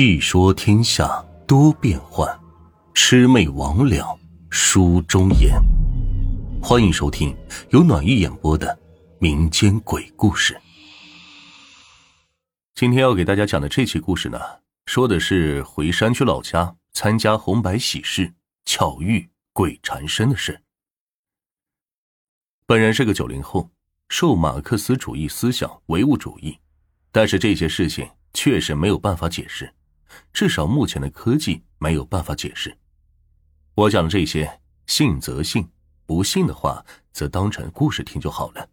细说天下多变幻，魑魅魍魉书中言。欢迎收听由暖玉演播的民间鬼故事。今天要给大家讲的这期故事呢，说的是回山区老家参加红白喜事，巧遇鬼缠身的事。本人是个九零后，受马克思主义思想唯物主义，但是这些事情。确实没有办法解释，至少目前的科技没有办法解释。我讲的这些，信则信，不信的话则当成故事听就好了。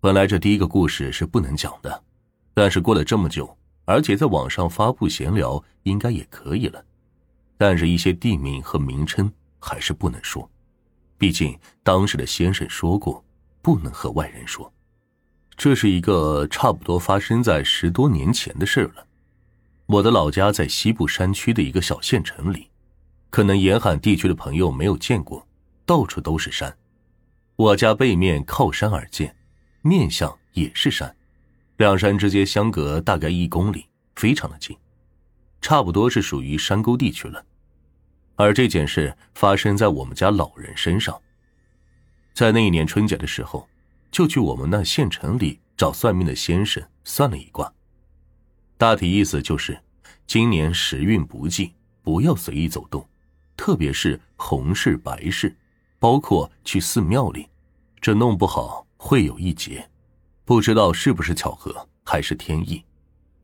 本来这第一个故事是不能讲的，但是过了这么久，而且在网上发布闲聊应该也可以了。但是，一些地名和名称还是不能说，毕竟当时的先生说过，不能和外人说。这是一个差不多发生在十多年前的事了。我的老家在西部山区的一个小县城里，可能沿海地区的朋友没有见过，到处都是山。我家背面靠山而建，面向也是山，两山之间相隔大概一公里，非常的近，差不多是属于山沟地区了。而这件事发生在我们家老人身上，在那一年春节的时候。就去我们那县城里找算命的先生算了一卦，大体意思就是，今年时运不济，不要随意走动，特别是红事白事，包括去寺庙里，这弄不好会有一劫。不知道是不是巧合还是天意，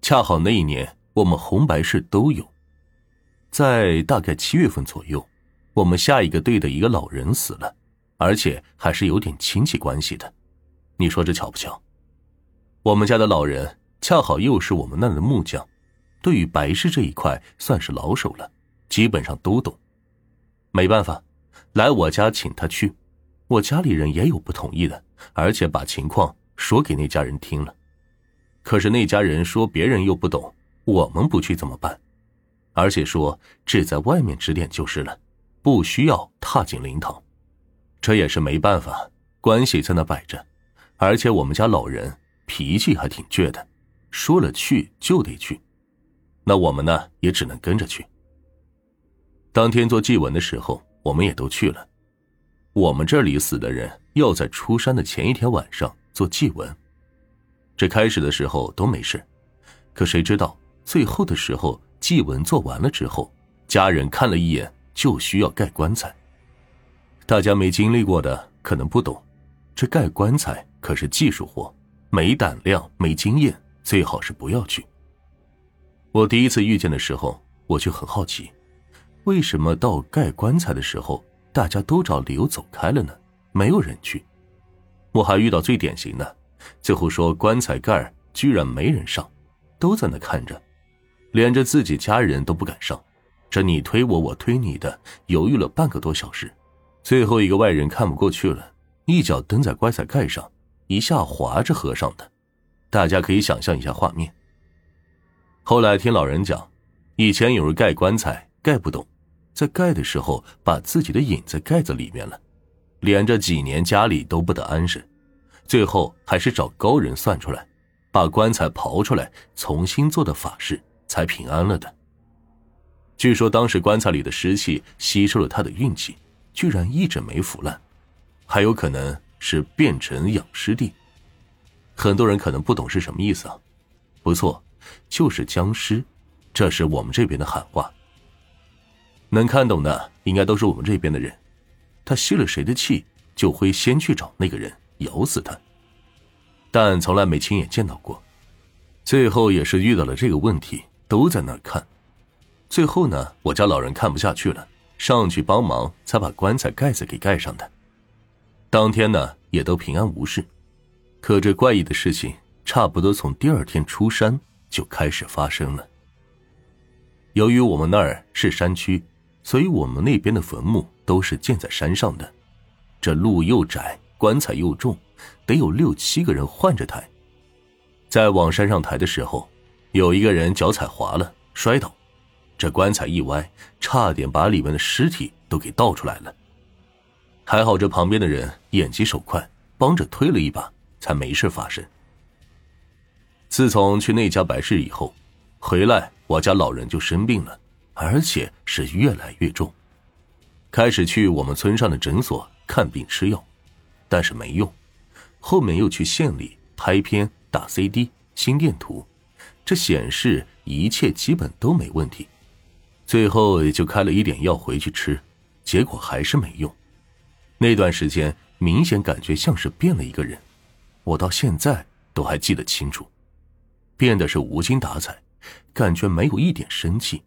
恰好那一年我们红白事都有，在大概七月份左右，我们下一个队的一个老人死了，而且还是有点亲戚关系的。你说这巧不巧？我们家的老人恰好又是我们那的木匠，对于白事这一块算是老手了，基本上都懂。没办法，来我家请他去，我家里人也有不同意的，而且把情况说给那家人听了。可是那家人说别人又不懂，我们不去怎么办？而且说只在外面指点就是了，不需要踏进灵堂。这也是没办法，关系在那摆着。而且我们家老人脾气还挺倔的，说了去就得去，那我们呢也只能跟着去。当天做祭文的时候，我们也都去了。我们这里死的人要在出山的前一天晚上做祭文，这开始的时候都没事，可谁知道最后的时候祭文做完了之后，家人看了一眼就需要盖棺材。大家没经历过的可能不懂，这盖棺材。可是技术活，没胆量、没经验，最好是不要去。我第一次遇见的时候，我就很好奇，为什么到盖棺材的时候，大家都找理由走开了呢？没有人去。我还遇到最典型的，最后说棺材盖居然没人上，都在那看着，连着自己家人都不敢上，这你推我，我推你的，犹豫了半个多小时，最后一个外人看不过去了，一脚蹬在棺材盖上。一下滑着合上的，大家可以想象一下画面。后来听老人讲，以前有人盖棺材盖不动，在盖的时候把自己的影子盖在里面了，连着几年家里都不得安生，最后还是找高人算出来，把棺材刨出来重新做的法事才平安了的。据说当时棺材里的湿气吸收了他的运气，居然一直没腐烂，还有可能。是变成养尸地，很多人可能不懂是什么意思啊？不错，就是僵尸，这是我们这边的喊话。能看懂的应该都是我们这边的人。他吸了谁的气，就会先去找那个人咬死他。但从来没亲眼见到过，最后也是遇到了这个问题，都在那儿看。最后呢，我家老人看不下去了，上去帮忙，才把棺材盖子给盖上的。当天呢，也都平安无事，可这怪异的事情差不多从第二天出山就开始发生了。由于我们那儿是山区，所以我们那边的坟墓都是建在山上的，这路又窄，棺材又重，得有六七个人换着抬。在往山上抬的时候，有一个人脚踩滑了，摔倒，这棺材一歪，差点把里面的尸体都给倒出来了。还好，这旁边的人眼疾手快，帮着推了一把，才没事发生。自从去那家白事以后，回来我家老人就生病了，而且是越来越重。开始去我们村上的诊所看病吃药，但是没用。后面又去县里拍片、打 CD、心电图，这显示一切基本都没问题。最后也就开了一点药回去吃，结果还是没用。那段时间明显感觉像是变了一个人，我到现在都还记得清楚，变得是无精打采，感觉没有一点生气。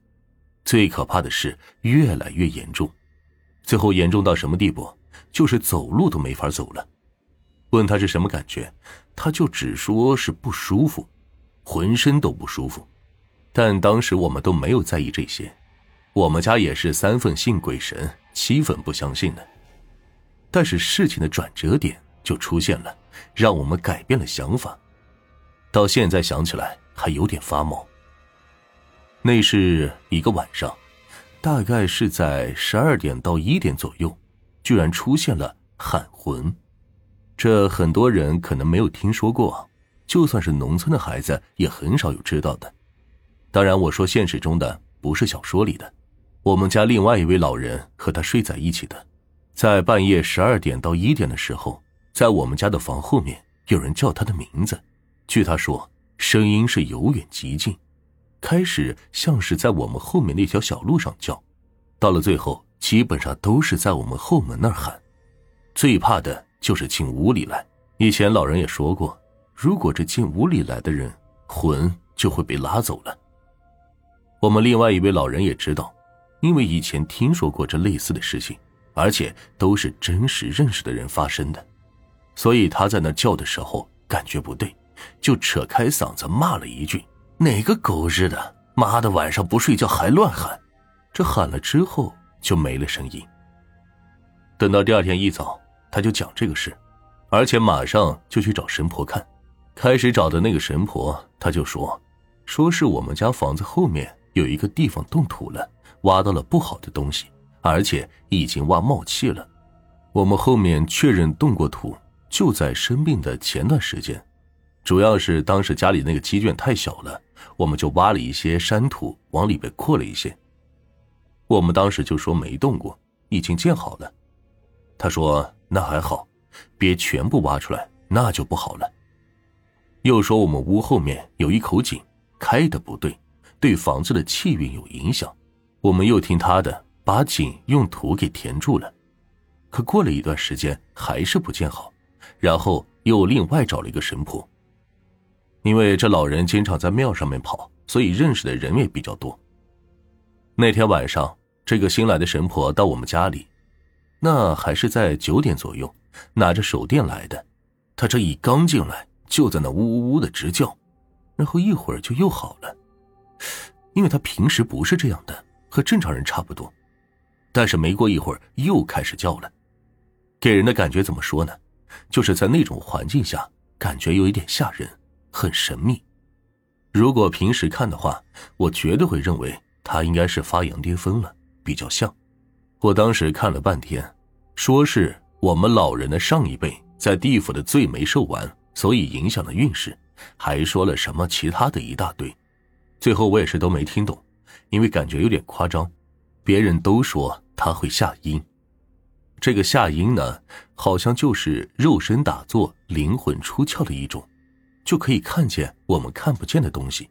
最可怕的是越来越严重，最后严重到什么地步？就是走路都没法走了。问他是什么感觉，他就只说是不舒服，浑身都不舒服。但当时我们都没有在意这些，我们家也是三分信鬼神，七分不相信的。但是事情的转折点就出现了，让我们改变了想法。到现在想起来还有点发毛。那是一个晚上，大概是在十二点到一点左右，居然出现了喊魂。这很多人可能没有听说过，就算是农村的孩子也很少有知道的。当然，我说现实中的，不是小说里的。我们家另外一位老人和他睡在一起的。在半夜十二点到一点的时候，在我们家的房后面有人叫他的名字。据他说，声音是由远及近，开始像是在我们后面那条小路上叫，到了最后基本上都是在我们后门那儿喊。最怕的就是进屋里来。以前老人也说过，如果这进屋里来的人魂就会被拉走了。我们另外一位老人也知道，因为以前听说过这类似的事情。而且都是真实认识的人发生的，所以他在那叫的时候感觉不对，就扯开嗓子骂了一句：“哪个狗日的，妈的，晚上不睡觉还乱喊！”这喊了之后就没了声音。等到第二天一早，他就讲这个事，而且马上就去找神婆看。开始找的那个神婆，他就说：“说是我们家房子后面有一个地方动土了，挖到了不好的东西。”而且已经挖冒气了，我们后面确认动过土，就在生病的前段时间，主要是当时家里那个鸡圈太小了，我们就挖了一些山土往里边扩了一些。我们当时就说没动过，已经建好了。他说那还好，别全部挖出来，那就不好了。又说我们屋后面有一口井，开的不对，对房子的气运有影响。我们又听他的。把井用土给填住了，可过了一段时间还是不见好，然后又另外找了一个神婆。因为这老人经常在庙上面跑，所以认识的人也比较多。那天晚上，这个新来的神婆到我们家里，那还是在九点左右，拿着手电来的。他这一刚进来，就在那呜呜呜的直叫，然后一会儿就又好了，因为他平时不是这样的，和正常人差不多。但是没过一会儿又开始叫了，给人的感觉怎么说呢？就是在那种环境下，感觉有一点吓人，很神秘。如果平时看的话，我绝对会认为他应该是发羊癫疯了，比较像。我当时看了半天，说是我们老人的上一辈在地府的罪没受完，所以影响了运势，还说了什么其他的一大堆。最后我也是都没听懂，因为感觉有点夸张。别人都说他会下阴，这个下阴呢，好像就是肉身打坐、灵魂出窍的一种，就可以看见我们看不见的东西。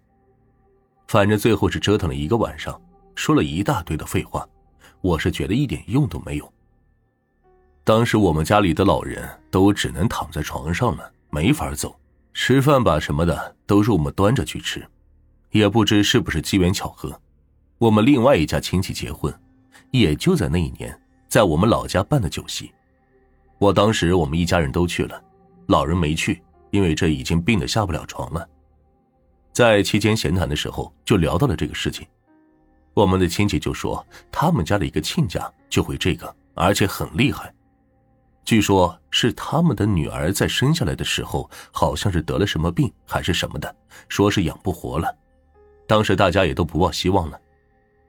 反正最后是折腾了一个晚上，说了一大堆的废话，我是觉得一点用都没有。当时我们家里的老人都只能躺在床上了，没法走，吃饭吧什么的都是我们端着去吃，也不知是不是机缘巧合。我们另外一家亲戚结婚，也就在那一年，在我们老家办的酒席。我当时我们一家人都去了，老人没去，因为这已经病得下不了床了。在期间闲谈的时候，就聊到了这个事情。我们的亲戚就说，他们家的一个亲家就会这个，而且很厉害。据说是他们的女儿在生下来的时候，好像是得了什么病还是什么的，说是养不活了。当时大家也都不抱希望了。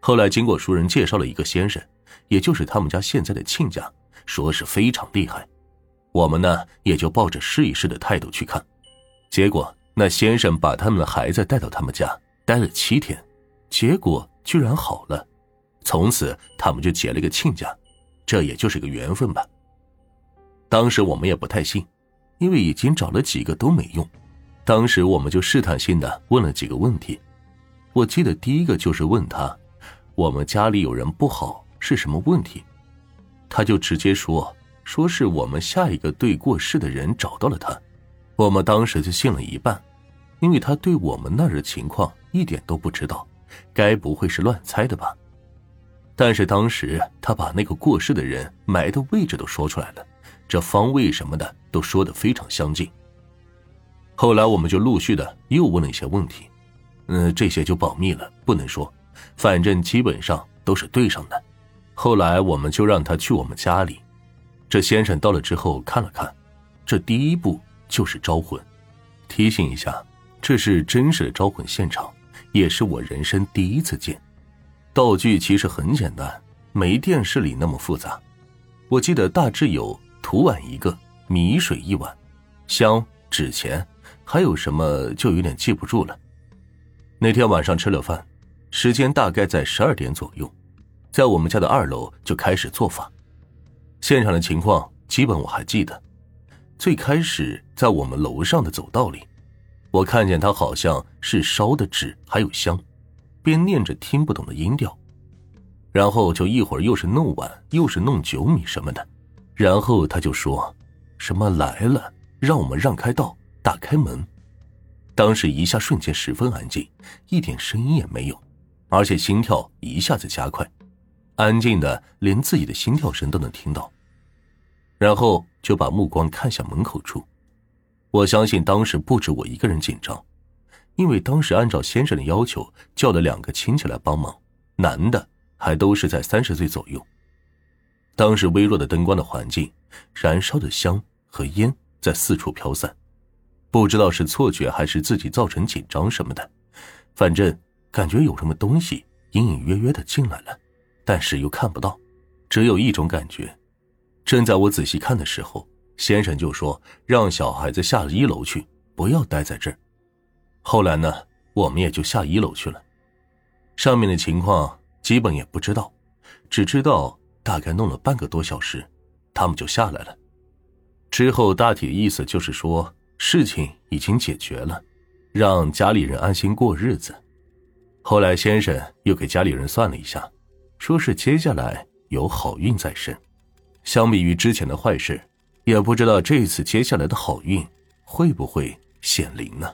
后来经过熟人介绍了一个先生，也就是他们家现在的亲家，说是非常厉害。我们呢也就抱着试一试的态度去看，结果那先生把他们的孩子带到他们家，待了七天，结果居然好了。从此他们就结了个亲家，这也就是个缘分吧。当时我们也不太信，因为已经找了几个都没用。当时我们就试探性的问了几个问题。我记得第一个就是问他，我们家里有人不好是什么问题？他就直接说，说是我们下一个对过世的人找到了他。我们当时就信了一半，因为他对我们那儿的情况一点都不知道，该不会是乱猜的吧？但是当时他把那个过世的人埋的位置都说出来了，这方位什么的都说的非常相近。后来我们就陆续的又问了一些问题，嗯，这些就保密了，不能说，反正基本上都是对上的。后来我们就让他去我们家里，这先生到了之后看了看，这第一步就是招魂。提醒一下，这是真实的招魂现场，也是我人生第一次见。道具其实很简单，没电视里那么复杂。我记得大致有土碗一个，米水一碗，香、纸钱，还有什么就有点记不住了。那天晚上吃了饭，时间大概在十二点左右，在我们家的二楼就开始做法。现场的情况基本我还记得。最开始在我们楼上的走道里，我看见他好像是烧的纸还有香。边念着听不懂的音调，然后就一会儿又是弄碗，又是弄酒米什么的，然后他就说：“什么来了，让我们让开道，打开门。”当时一下瞬间十分安静，一点声音也没有，而且心跳一下子加快，安静的连自己的心跳声都能听到。然后就把目光看向门口处，我相信当时不止我一个人紧张。因为当时按照先生的要求叫了两个亲戚来帮忙，男的还都是在三十岁左右。当时微弱的灯光的环境，燃烧的香和烟在四处飘散，不知道是错觉还是自己造成紧张什么的，反正感觉有什么东西隐隐约约的进来了，但是又看不到，只有一种感觉。正在我仔细看的时候，先生就说让小孩子下一楼去，不要待在这儿。后来呢，我们也就下一楼去了，上面的情况基本也不知道，只知道大概弄了半个多小时，他们就下来了。之后大体的意思就是说事情已经解决了，让家里人安心过日子。后来先生又给家里人算了一下，说是接下来有好运在身，相比于之前的坏事，也不知道这次接下来的好运会不会显灵呢？